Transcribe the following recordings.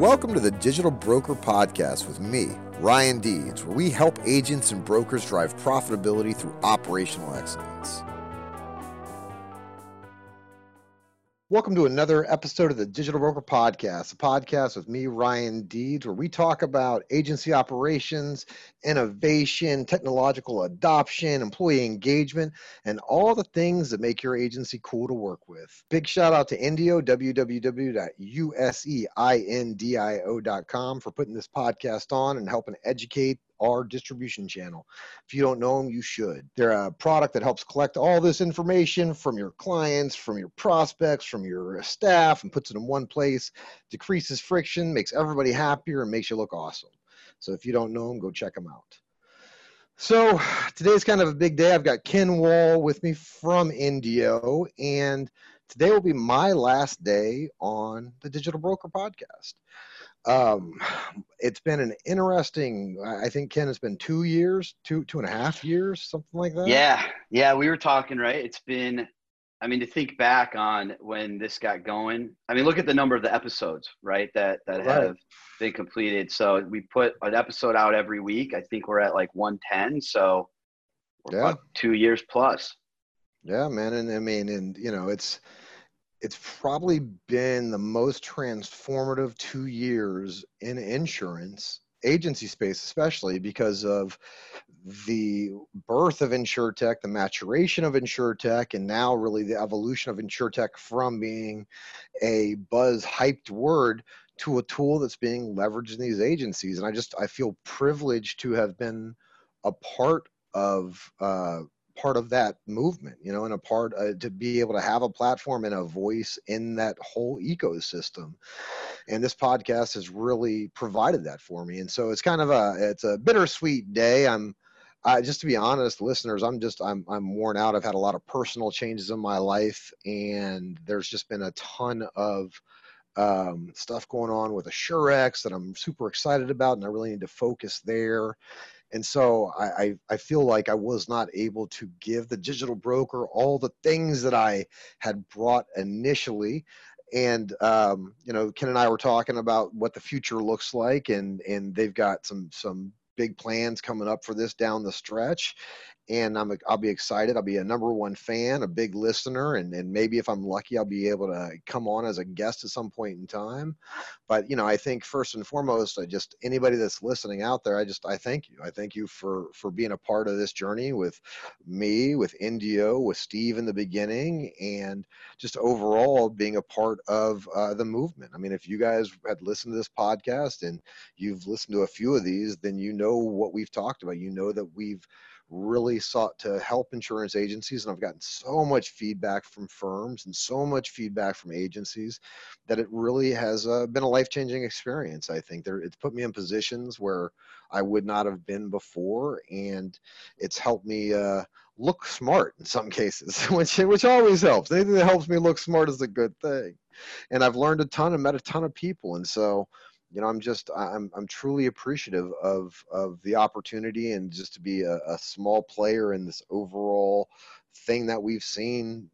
Welcome to the Digital Broker Podcast with me, Ryan Deeds, where we help agents and brokers drive profitability through operational excellence. Welcome to another episode of the Digital Broker Podcast, a podcast with me, Ryan Deeds, where we talk about agency operations, innovation, technological adoption, employee engagement, and all the things that make your agency cool to work with. Big shout out to Indio, www.useindio.com, for putting this podcast on and helping educate our distribution channel. If you don't know them, you should. They're a product that helps collect all this information from your clients, from your prospects, from your staff, and puts it in one place, decreases friction, makes everybody happier, and makes you look awesome. So if you don't know them, go check them out. So today's kind of a big day. I've got Ken Wohl with me from Indio, and today will be my last day on the Digital Broker Podcast um it's been an interesting i think ken it's been two years two two and a half years something like that? Yeah yeah we were talking right? It's been i mean to think back on when this got going i mean look at the number of the episodes right that that right. have been completed. So we put an episode out every week. I think we're at like 110 so yeah. two years plus. Yeah man and i mean and you know it's it's probably been the most transformative two years in insurance agency space especially because of the birth of insurtech the maturation of insurtech and now really the evolution of insurtech from being a buzz hyped word to a tool that's being leveraged in these agencies. And i just i feel privileged to have been a part of uh, part of that movement, you know, and a part uh, to be able to have a platform and a voice in that whole ecosystem. And this podcast has really provided that for me. And so it's kind of a it's a bittersweet day. I'm uh, just to be honest, listeners, I'm just I'm I'm worn out. I've had a lot of personal changes in my life, and there's just been a ton of um, stuff going on with Assurex that I'm super excited about, and I really need to focus there and so I, I, I feel like I was not able to give the digital broker all the things that I had brought initially. And um, you know, Ken and I were talking about what the future looks like, and and they've got some some big plans coming up for this down the stretch and I'm I'll be excited. I'll be a number one fan, a big listener, and and maybe if I'm lucky, I'll be able to come on as a guest at some point in time. But you know, I think first and foremost, I just anybody that's listening out there, I just I thank you. I thank you for for being a part of this journey with me, with Indio, with Steve in the beginning, and just overall being a part of uh, the movement. I mean, if you guys had listened to this podcast and you've listened to a few of these, then you know what we've talked about. You know that we've really sought to help insurance agencies and i've gotten so much feedback from firms and so much feedback from agencies that it really has uh, been a life-changing experience i think. There it's put me in positions where i would not have been before and it's helped me uh, look smart in some cases which which always helps. Anything that helps me look smart is a good thing. And i've learned a ton and met a ton of people and so you know i'm just i'm i'm truly appreciative of of the opportunity and just to be a, a small player in this overall thing that we've seen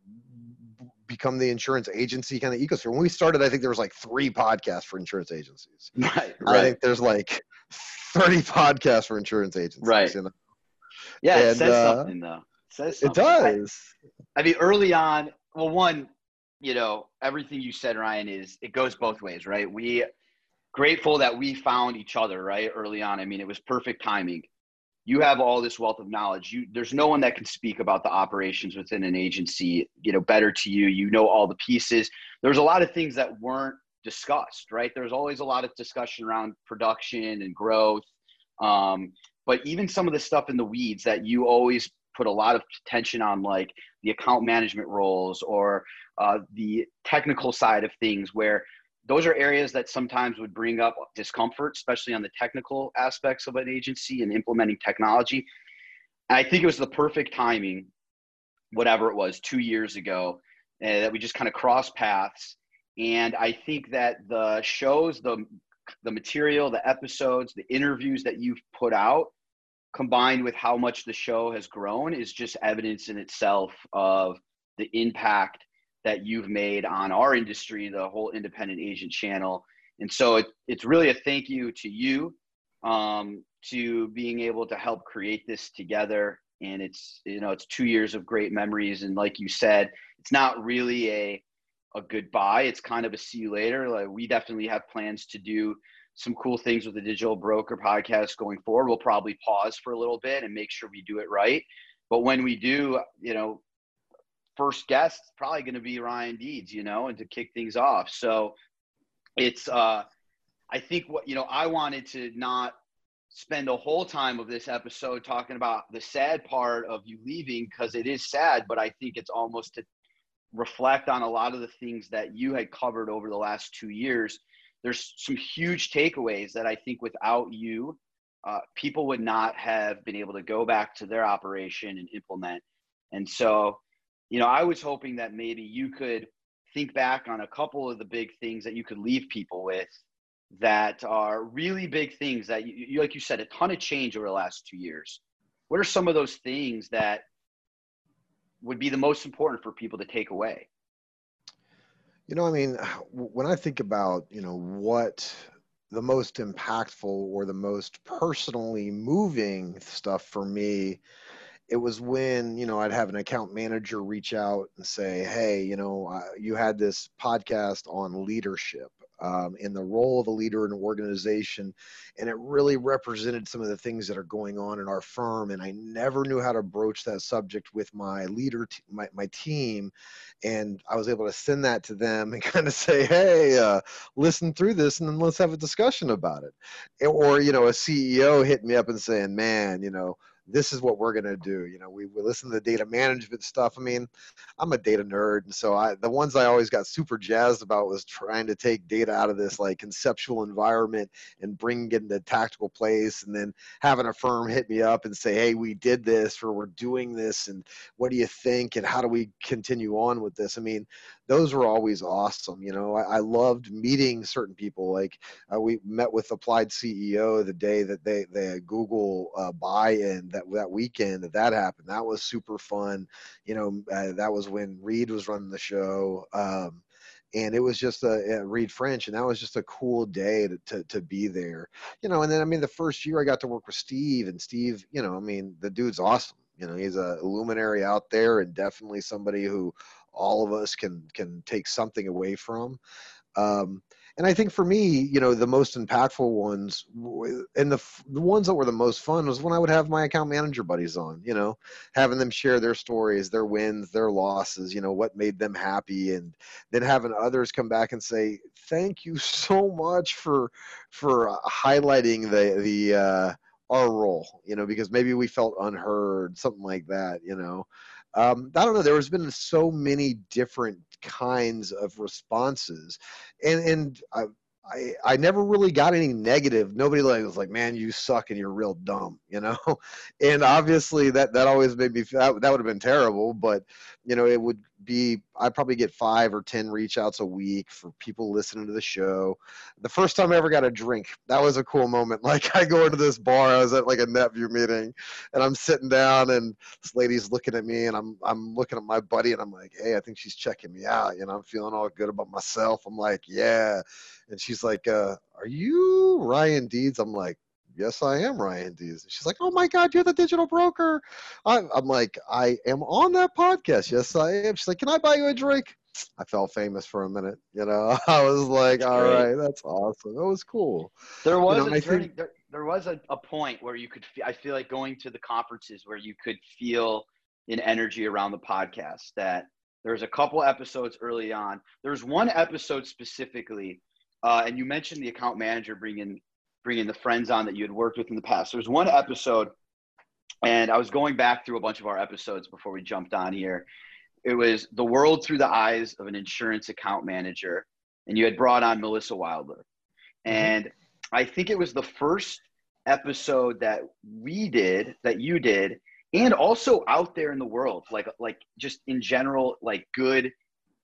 become the insurance agency kind of ecosystem. When we started, I think there was like three podcasts for insurance agencies. Right. right. I think there's like 30 podcasts for insurance agencies. Right. You know? Yeah, and, it says uh, something though. It says something. It does. I, I mean, early on, well, one, you know, everything you said, Ryan, is it goes both ways, right? We grateful that we found each other right early on. I mean, it was perfect timing. You have all this wealth of knowledge. You there's no one that can speak about the operations within an agency, you know, better to you. You know all the pieces. There's a lot of things that weren't discussed, right? There's always a lot of discussion around production and growth. Um, but even some of the stuff in the weeds that you always put a lot of attention on, like the account management roles or uh, the technical side of things, where those are areas that sometimes would bring up discomfort, especially on the technical aspects of an agency and implementing technology. And I think it was the perfect timing, whatever it was, two years ago, uh, that we just kind of crossed paths. And I think that the shows, the the material, the episodes, the interviews that you've put out, combined with how much the show has grown, is just evidence in itself of the impact that you've made on our industry, the whole independent agent channel, And so it, it's really a thank you to you um, to being able to help create this together. And it's you know it's two years of great memories. And like you said, it's not really a a goodbye. It's kind of a see you later. Like we definitely have plans to do some cool things with the digital broker podcast going forward. We'll probably pause for a little bit and make sure we do it right. But when we do, you know, first guest probably going to be Ryan Deeds, you know, and to kick things off. So it's uh I think what you know I wanted to not spend the whole time of this episode talking about the sad part of you leaving because it is sad, but I think it's almost to reflect on a lot of the things that you had covered over the last two years. There's some huge takeaways that I think without you, uh, people would not have been able to go back to their operation and implement. And so, you know, I was hoping that maybe you could think back on a couple of the big things that you could leave people with that are really big things that you, you like you said a ton of change over the last two years. What are some of those things that would be the most important for people to take away? You know i mean when i think about you know what the most impactful or the most personally moving stuff for me it was when you know i'd have an account manager reach out and say hey you know uh, you had this podcast on leadership um, in the role of a leader in an organization. And it really represented some of the things that are going on in our firm. And I never knew how to broach that subject with my leader, t- my, my team. And I was able to send that to them and kind of say, hey, uh, listen through this and then let's have a discussion about it. Or, you know, a CEO hitting me up and saying, man, you know, this is what we're going to do. You know, we, we listen to the data management stuff. I mean, I'm a data nerd. And so I, the ones I always got super jazzed about was trying to take data out of this like conceptual environment and bring it into tactical place. And then having a firm hit me up and say, Hey, we did this or we're doing this. And what do you think? And how do we continue on with this? I mean, those were always awesome. You know, I, I loved meeting certain people. Like uh, we met with Applied CEO the day that they they Google uh, buy-in that that weekend that that happened. That was super fun. You know, uh, that was when Reid was running the show. Um, and it was just a, Reid French, and that was just a cool day to, to, to be there, you know. And then I mean, the first year I got to work with Steve, and Steve, you know, I mean, the dude's awesome. You know, he's a luminary out there, and definitely somebody who all of us can can take something away from. Um, and I think for me, you know, the most impactful ones and the the ones that were the most fun was when I would have my account manager buddies on, you know, having them share their stories, their wins, their losses, you know, what made them happy and then having others come back and say, "Thank you so much for for highlighting the the uh our role, you know, because maybe we felt unheard, something like that, you know um, I don't know. There has been so many different kinds of responses, and and I, I, I never really got any negative. Nobody like was like, "Man, you suck and you're real dumb," you know. And obviously, that that always made me that, that would have been terrible. But you know, it would be I probably get five or ten reach outs a week for people listening to the show. The first time I ever got a drink, that was a cool moment. Like I go into this bar, I was at like a NetVU meeting, and I'm sitting down, and this lady's looking at me, and I'm I'm looking at my buddy, and I'm like, hey, I think she's checking me out. You know, I'm feeling all good about myself. I'm like, yeah, and she's like, uh, are you Ryan Deeds? I'm like, yes, I am Ryan Deeds. She's like, oh my God, you're the digital broker. I'm, I'm like, I am on that podcast. Yes, I am. She's like, can I buy you a drink? I felt famous for a minute. You know, I was like, all right, that's awesome. That was cool. There was you know, a turning, think, there, there was a, a point where you could, I feel like going to the conferences where you could feel an energy around the podcast that there's a couple episodes early on. There's one episode specifically, uh, and you mentioned the account manager bringing bringing the friends on that you had worked with in the past. There's one episode, and I was going back through a bunch of our episodes before we jumped on here. It was the world through the eyes of an insurance account manager, and you had brought on Melissa Wilder. Mm-hmm. And I think it was the first episode that we did, that you did, and also out there in the world, like like just in general, like good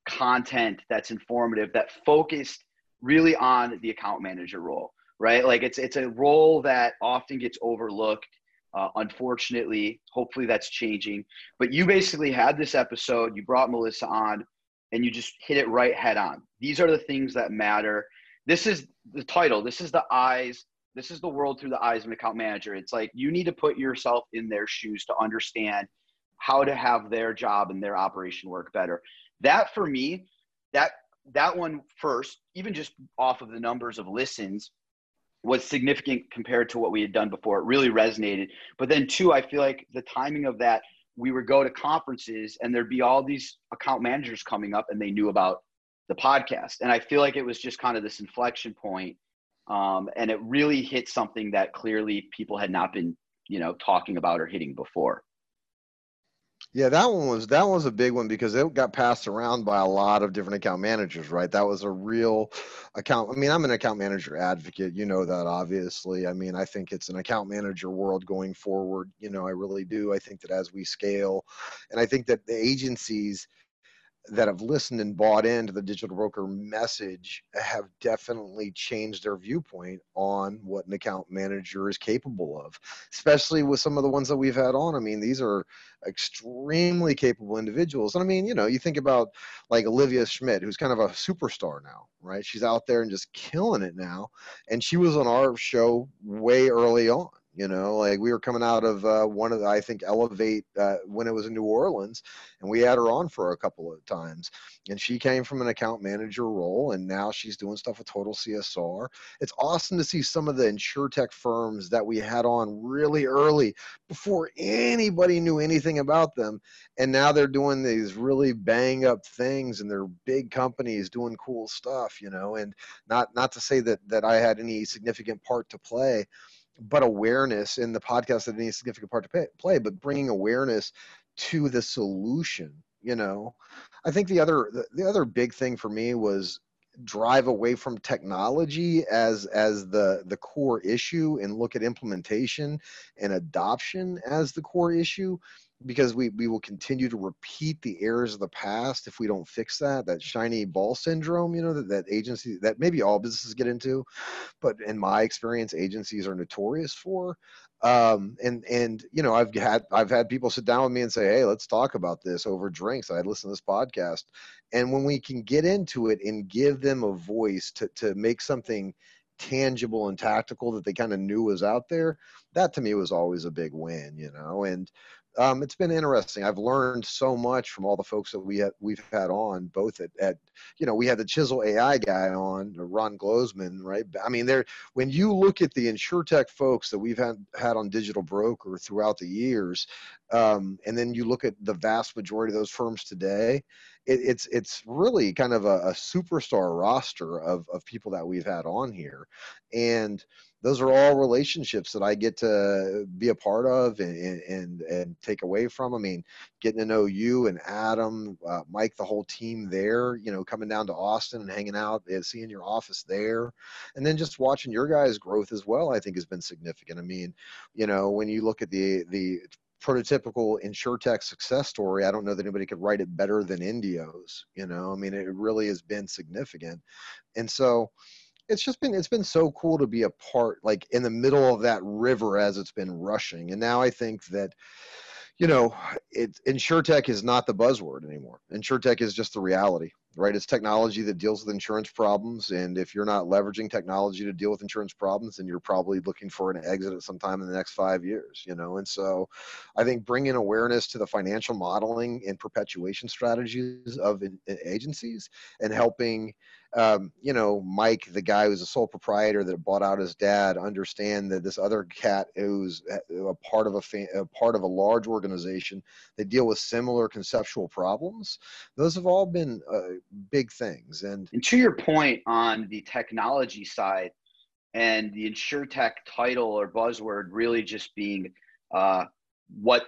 content that's informative that focused really on the account manager role right? Like it's it's a role that often gets overlooked. Uh, unfortunately, hopefully that's changing. But you basically had this episode. You brought Melissa on, and you just hit it right head on. These are the things that matter. this is the title. This is the eyes. This is the world through the eyes of an account manager. It's like you need to put yourself in their shoes to understand how to have their job and their operation work better. That for me, that that one first, even just off of the numbers of listens, was significant compared to what we had done before. It really resonated. But then two, I feel like the timing of that, we would go to conferences and there'd be all these account managers coming up and they knew about the podcast. And I feel like it was just kind of this inflection point, um, and it really hit something that clearly people had not been, you know, talking about or hitting before. Yeah, that one was that one was a big one because it got passed around by a lot of different account managers, right? That was a real account. I mean, I'm an account manager advocate. You know that obviously. I mean, I think it's an account manager world going forward. You know, I really do. I think that as we scale, and I think that the agencies that have listened and bought into the digital broker message have definitely changed their viewpoint on what an account manager is capable of, especially with some of the ones that we've had on. I mean, these are extremely capable individuals. And I mean, you know, you think about like Olivia Schmidt, who's kind of a superstar now, right? She's out there and just killing it now. And she was on our show way early on you know, like we were coming out of uh, one of the, I think Elevate uh, when it was in New Orleans, and we had her on for a couple of times. And she came from an account manager role, and now she's doing stuff with Total CSR. It's awesome to see some of the insurtech firms that we had on really early before anybody knew anything about them, and now they're doing these really bang up things, and they're big companies doing cool stuff, you know. And not not to say that that I had any significant part to play but awareness in the podcast that any significant part to pay, play, but bringing awareness to the solution. You know, I think the other the, the other big thing for me was drive away from technology as as the the core issue and look at implementation and adoption as the core issue because we, we will continue to repeat the errors of the past if we don't fix that that shiny ball syndrome you know that, that agency that maybe all businesses get into but in my experience agencies are notorious for um, and and you know i've had i've had people sit down with me and say hey let's talk about this over drinks. I'd listen to this podcast. And when we can get into it and give them a voice to to make something tangible and tactical that they kind of knew was out there that to me was always a big win you know? And um, it's been interesting. I've learned so much from all the folks that we have, we've had on, both at, at, you know, we had the Chisel AI guy on, Ron Glozman, right? I mean, there when you look at the insurtech folks that we've had had on Digital Broker throughout the years, um, and then you look at the vast majority of those firms today, it, it's it's really kind of a, a superstar roster of of people that we've had on here, and those are all relationships that I get to be a part of and and and take away from. I mean, getting to know you and Adam, uh, Mike, the whole team there. You know, coming down to Austin and hanging out, and seeing your office there, and then just watching your guys' growth as well. I think has been significant. I mean, you know, when you look at the the prototypical insurtech success story, I don't know that anybody could write it better than Indio's. You know, I mean, it really has been significant, and so it's just been it's been so cool to be a part like in the middle of that river as it's been rushing. And now i think that you know it insurtech is not the buzzword anymore. Insurtech is just the reality right? It's technology that deals with insurance problems. And if you're not leveraging technology to deal with insurance problems then you're probably looking for an exit at some time in the next five years you know? And so i think bringing awareness to the financial modeling and perpetuation strategies of agencies and helping um, you know, Mike, the guy who's a sole proprietor that bought out his dad, understand that this other cat who's a part of a, a part of a large organization that deal with similar conceptual problems. Those have all been uh, big things. And, and to your point on the technology side and the insure tech title or buzzword really just being uh, what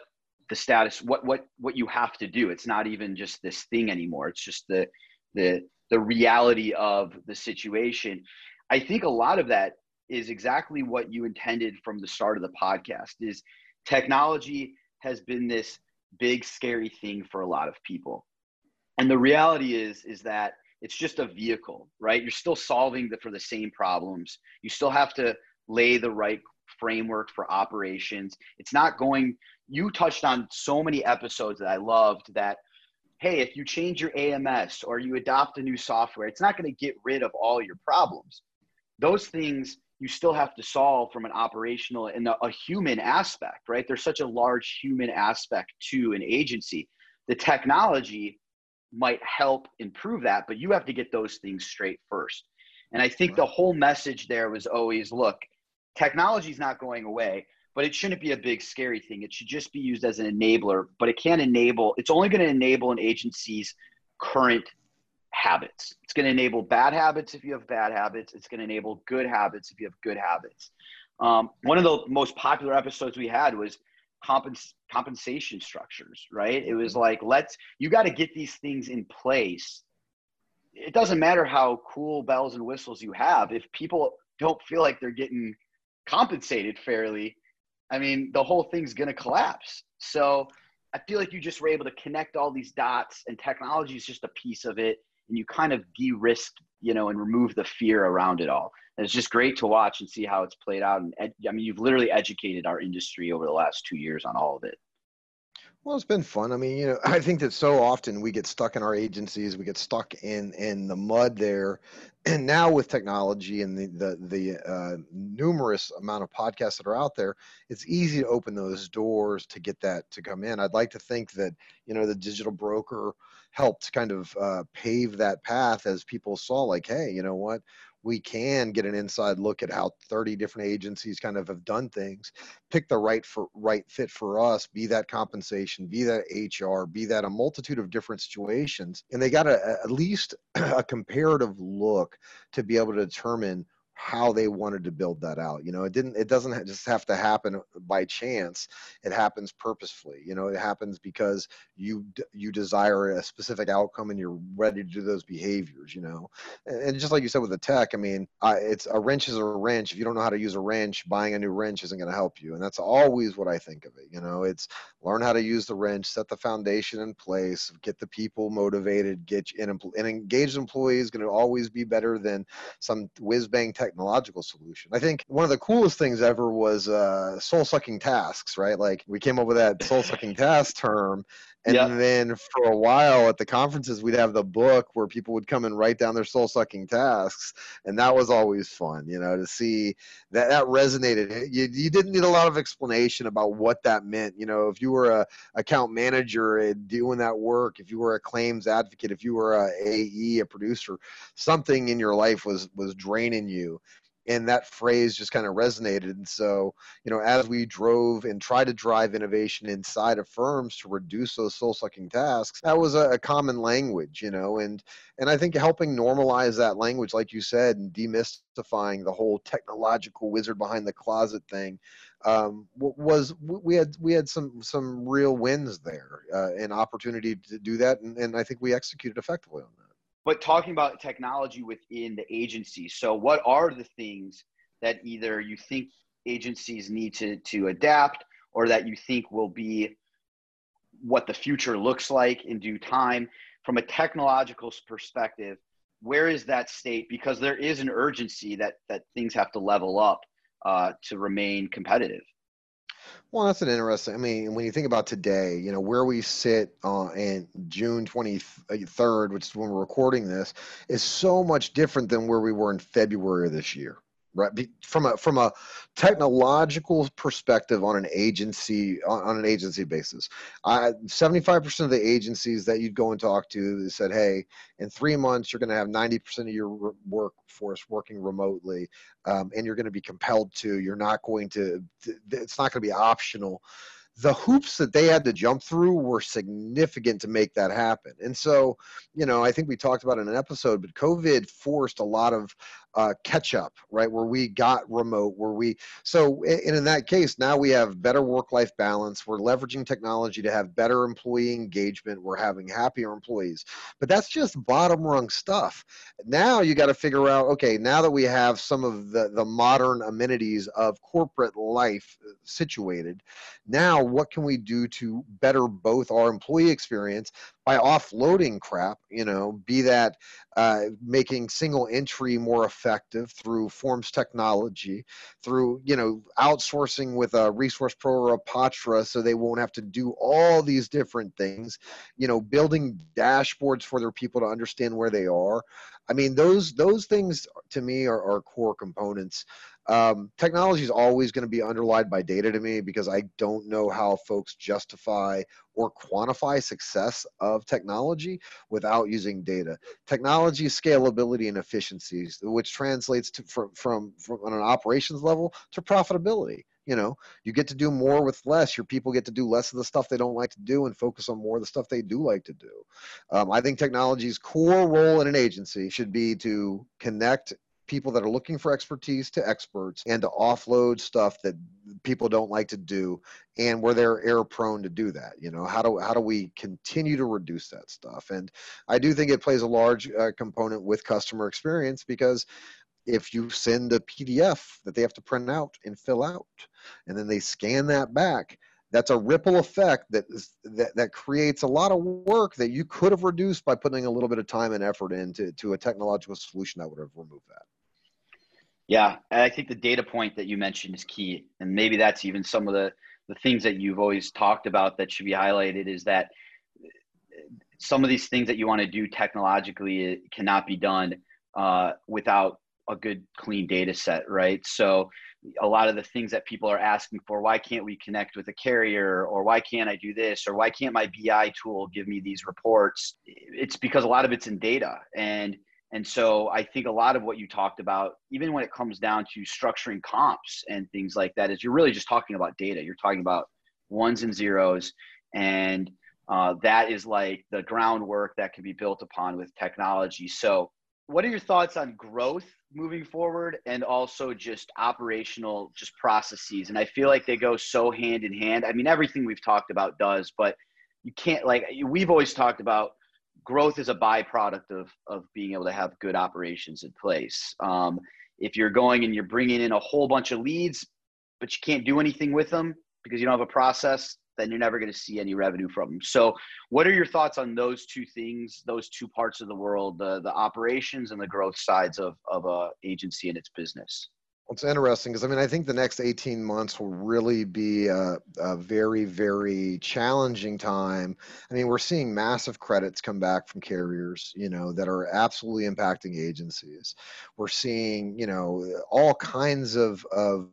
the status, what what what you have to do. It's not even just this thing anymore. It's just the the the reality of the situation. I think a lot of that is exactly what you intended from the start of the podcast is technology has been this big scary thing for a lot of people. And the reality is is that it's just a vehicle, right? You're still solving the, for the same problems. You still have to lay the right framework for operations. It's not going you touched on so many episodes that I loved that hey, if you change your AMS or you adopt a new software, it's not going to get rid of all your problems. Those things you still have to solve from an operational and a, human aspect, right? There's such a large human aspect to an agency. The technology might help improve that, but you have to get those things straight first. And I think the whole message there was always look, technology is not going away, but it shouldn't be a big scary thing. It should just be used as an enabler, but it can't enable, it's only going to enable an agency's current habits. It's going to enable bad habits if you have bad habits. It's going to enable good habits if you have good habits. Um, one of the most popular episodes we had was compens- compensation structures, right? It was like, let's, you got to get these things in place. It doesn't matter how cool bells and whistles you have. If people don't feel like they're getting compensated fairly, I mean, the whole thing's going to collapse. So I feel like you just were able to connect all these dots, and technology is just a piece of it. And you kind of de-risk, you know, and remove the fear around it all. And it's just great to watch and see how it's played out. And ed- I mean, you've literally educated our industry over the last two years on all of it. Well, it's been fun. I mean, you know, I think that so often we get stuck in our agencies, we get stuck in in the mud there, and now with technology and the the the uh, numerous amount of podcasts that are out there, it's easy to open those doors to get that to come in. I'd like to think that you know the digital broker helped kind of uh, pave that path as people saw, like, hey, you know what, we can get an inside look at how 30 different agencies kind of have done things pick the right for right fit for us be that compensation be that hr be that a multitude of different situations and they got a, at least a comparative look to be able to determine how they wanted to build that out you know it didn't it doesn't just have to happen by chance. It happens purposefully you know it happens because you you desire a specific outcome and you're ready to do those behaviors you know. And, just like you said with the tech i mean I, it's a wrench is a wrench. If you don't know how to use a wrench buying a new wrench isn't going to help you. And that's always what i think of it you know. It's learn how to use the wrench set the foundation in place get the people motivated get and, and engaged employees going to always be better than some whiz bang tech technological solution. I think one of the coolest things ever was uh, soul sucking tasks, right? Like we came up with that soul sucking task term. And yep. then for a while at the conferences, we'd have the book where people would come and write down their soul sucking tasks. And that was always fun, you know, to see that that resonated. You, you didn't need a lot of explanation about what that meant. You know, if you were a account manager doing that work, if you were a claims advocate, if you were a AE, a producer, something in your life was was draining you and that phrase just kind of resonated. And so you know as we drove and tried to drive innovation inside of firms to reduce those soul sucking tasks that was a, a, common language you know and and i think helping normalize that language like you said and demystifying the whole technological wizard behind the closet thing um, was we had we had some some real wins there uh, and opportunity to do that and, and i think we executed effectively on that but talking about technology within the agency. So what are the things that either you think agencies need to to adapt or that you think will be what the future looks like in due time? From a technological perspective where is that state? Because there is an urgency that that things have to level up uh, to remain competitive well, that's an interesting. I mean, when you think about today, you know, where we sit in June 23rd, which is when we're recording this, is so much different than where we were in February of this year right? From a from a technological perspective on an agency on, on an agency basis. I, 75% of the agencies that you'd go and talk to said hey in three months you're going to have 90% of your workforce working remotely um, and you're going to be compelled to you're not going to it's not going to be optional. The hoops that they had to jump through were significant to make that happen. And so, you know, I think we talked about in an episode, but COVID forced a lot of uh, catch up, right? Where we got remote, where we, so, and in that case, now we have better work life balance. We're leveraging technology to have better employee engagement. We're having happier employees. But that's just bottom rung stuff. Now you got to figure out, okay, now that we have some of the, the modern amenities of corporate life uh, situated, now what can we do to better both our employee experience, by offloading crap, you know, be that uh, making single entry more effective through forms technology, through, you know, outsourcing with a resource pro or a Patra so they won't have to do all these different things, you know, building dashboards for their people to understand where they are. I mean, those those things to me are, are core components um, technology is always going to be underlined by data to me because I don't know how folks justify or quantify success of technology without using data. Technology scalability and efficiencies, which translates to from, from, from on an operations level to profitability. You know, you get to do more with less. Your people get to do less of the stuff they don't like to do and focus on more of the stuff they do like to do. Um, I think technology's core role in an agency should be to connect people that are looking for expertise to experts and to offload stuff that people don't like to do and where they're error prone to do that you know? How do how do we continue to reduce that stuff? And i do think it plays a large uh, component with customer experience because if you send a pdf that they have to print out and fill out and then they scan that back that's a ripple effect that, is, that that creates a lot of work that you could have reduced by putting a little bit of time and effort into to a technological solution that would have removed that yeah, I think the data point that you mentioned is key, and maybe that's even some of the the things that you've always talked about that should be highlighted is that some of these things that you want to do technologically cannot be done uh, without a good clean data set right? So a lot of the things that people are asking for why can't we connect with a carrier or why can't i do this or why can't my bi tool give me these reports? It's because a lot of it's in data and and so I think a lot of what you talked about, even when it comes down to structuring comps and things like that, is you're really just talking about data. You're talking about ones and zeros. And uh, that is like the groundwork that can be built upon with technology. So, what are your thoughts on growth moving forward and also just operational just processes and i feel like they go so hand in hand i mean everything we've talked about does but you can't like we've always talked about growth is a byproduct of of being able to have good operations in place. Um, if you're going and you're bringing in a whole bunch of leads, but you can't do anything with them because you don't have a process, then you're never going to see any revenue from them. So, what are your thoughts on those two things, those two parts of the world, the the operations and the growth sides of of a agency and its business? It's interesting because I mean I think the next 18 months will really be a, a, very very challenging time. I mean we're seeing massive credits come back from carriers, you know, that are absolutely impacting agencies. We're seeing you know all kinds of of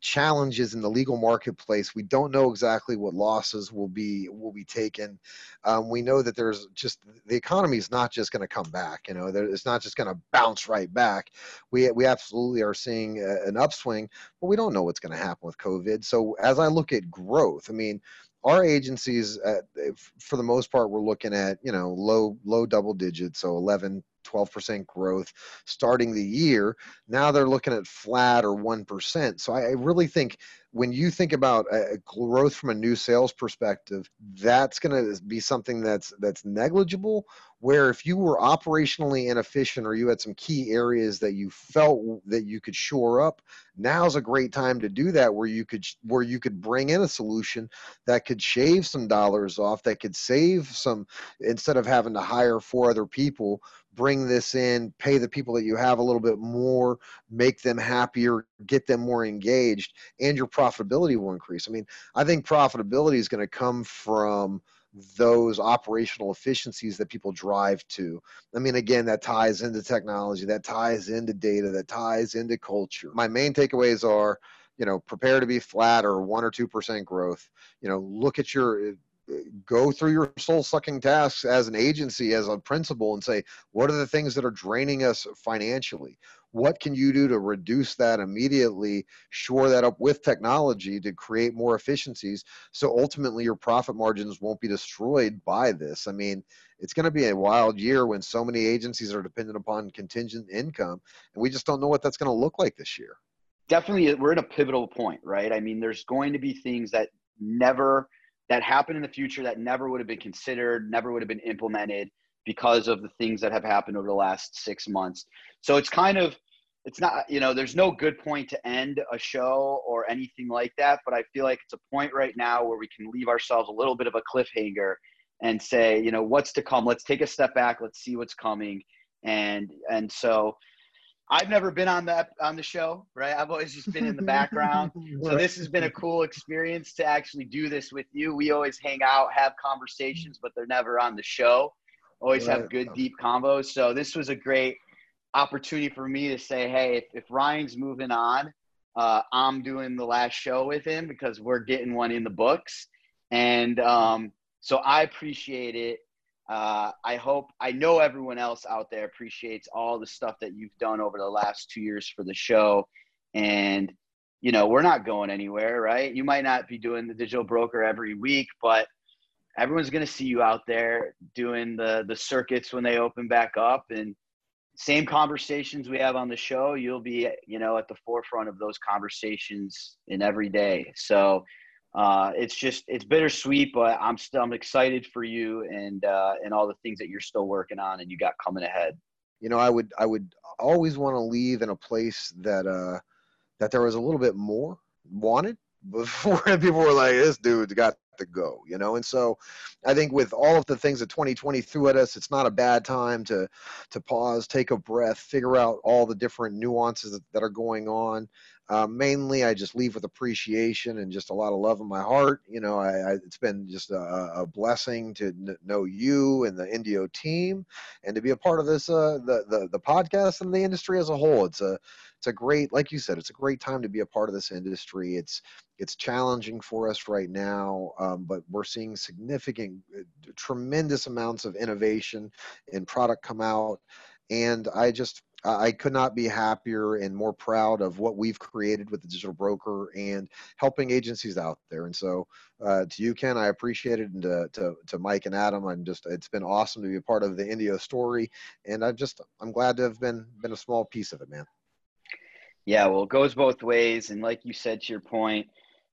challenges in the legal marketplace. We don't know exactly what losses will be will be taken. Um, we know that there's just the economy is not just going to come back. You know, it's not just going to bounce right back. We we absolutely are seeing a, an upswing, but we don't know what's going to happen with COVID. So as I look at growth, I mean our agencies uh, for the most part we're looking at you know low low double digits so 11 12% growth starting the year. Now they're looking at flat or 1%. So I, really think when you think about a growth from a new sales perspective, that's going to be something that's that's negligible. Where if you were operationally inefficient or you had some key areas that you felt that you could shore up, now's a great time to do that. Where you could where you could bring in a solution that could shave some dollars off, that could save some instead of having to hire four other people bring this in, pay the people that you have a little bit more, make them happier, get them more engaged, and your profitability will increase. I mean, I think profitability is going to come from those operational efficiencies that people drive to. I mean, again, that ties into technology, that ties into data, that ties into culture. My main takeaways are, you know, prepare to be flat or one or two percent growth. You know, look at your uh, go through your soul sucking tasks as an agency, as a principal, and say, what are the things that are draining us financially? What can you do to reduce that immediately, shore that up with technology to create more efficiencies so ultimately your profit margins won't be destroyed by this? I mean, it's going to be a wild year when so many agencies are dependent upon contingent income, and we just don't know what that's going to look like this year. Definitely, uh, we're at a pivotal point, right? I mean, there's going to be things that never that happen in the future that never would have been considered, never would have been implemented because of the things that have happened over the last six months. So it's kind of, it's not, you know, there's no good point to end a show or anything like that, but I feel like it's a point right now where we can leave ourselves a little bit of a cliffhanger and say, you know, what's to come. Let's take a step back. Let's see what's coming. And and so I've never been on the on the show, right? I've always just been in the background. So this has been a cool experience to actually do this with you. We always hang out, have conversations, but they're never on the show. Always right. have good deep combos. So this was a great opportunity for me to say, hey, if, if Ryan's moving on, uh, I'm doing the last show with him because we're getting one in the books. And um, so I appreciate it. Uh, I hope, I know everyone else out there appreciates all the stuff that you've done over the last two years for the show. And, you know, we're not going anywhere, right? You might not be doing the digital broker every week, but everyone's going to see you out there doing the, the circuits when they open back up. And, same conversations we have on the show you'll be you know at the forefront of those conversations in every day so uh, it's just it's bittersweet but i'm still i'm excited for you and uh, and all the things that you're still working on and you got coming ahead you know i would i would always want to leave in a place that uh that there was a little bit more wanted before people were like this dude's got to go, you know. And so, I think with all of the things that 2020 threw at us, it's not a bad time to to pause, take a breath, figure out all the different nuances that, are going on. Uh, mainly, I just leave with appreciation and just a lot of love in my heart. You know, I, I, it's been just a, a blessing to n- know you and the Indio team, and to be a part of this uh, the, the the podcast and the industry as a whole. It's a it's a great, like you said, it's a great time to be a part of this industry. It's it's challenging for us right now, um, but we're seeing significant, uh, tremendous amounts of innovation and product come out, and I just I could not be happier and more proud of what we've created with the digital broker and helping agencies out there. And so, uh, to you, Ken, I appreciate it, and to, to, to Mike and Adam, I'm just it's been awesome to be a part of the Indio story, and I'm just I'm glad to have been been a small piece of it, man. Yeah, well, it goes both ways, and like you said to your point,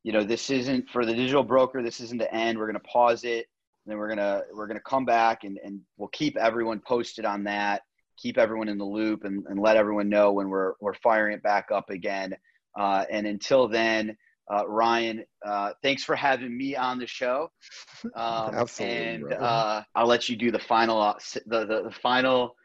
you know, this isn't for the digital broker. This isn't the end. We're going to pause it, and then we're gonna we're gonna come back, and and we'll keep everyone posted on that keep everyone in the loop and, and let everyone know when we're, we're firing it back up again. Uh, and until then, uh, Ryan, uh, thanks for having me on the show. Um, Absolutely. And uh, I'll let you do the final, uh, the, the, the final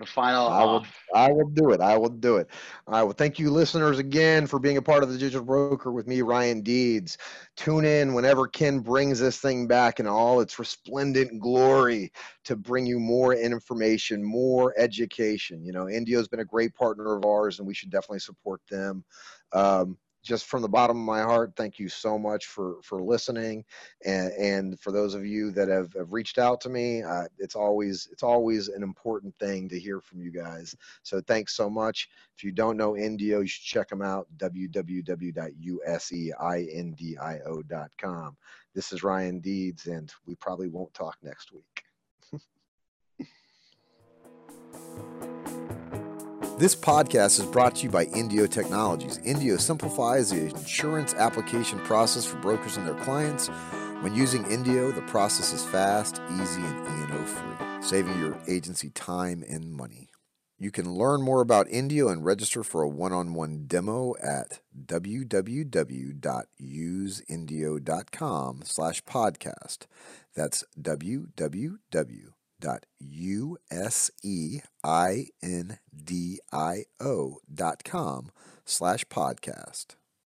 the final I will, I will do it. I will do it. I will thank you listeners again for being a part of the digital broker with me, Ryan Deeds. Tune in whenever Ken brings this thing back in all its resplendent glory to bring you more information, more education. You know, Indio's been a great partner of ours and we should definitely support them. Um, just from the bottom of my heart, thank you so much for for listening, and, and for those of you that have, have reached out to me, uh, it's always it's always an important thing to hear from you guys. So thanks so much. If you don't know Indio, you should check them out www.useindio.com. This is Ryan Deeds, and we probably won't talk next week. This podcast is brought to you by Indio Technologies. Indio simplifies the insurance application process for brokers and their clients. When using Indio, the process is fast, easy, and E&O free, saving your agency time and money. You can learn more about Indio and register for a one-on-one demo at www.useindio.com slash podcast. That's www dot u s e i n d i o dot com slash podcast.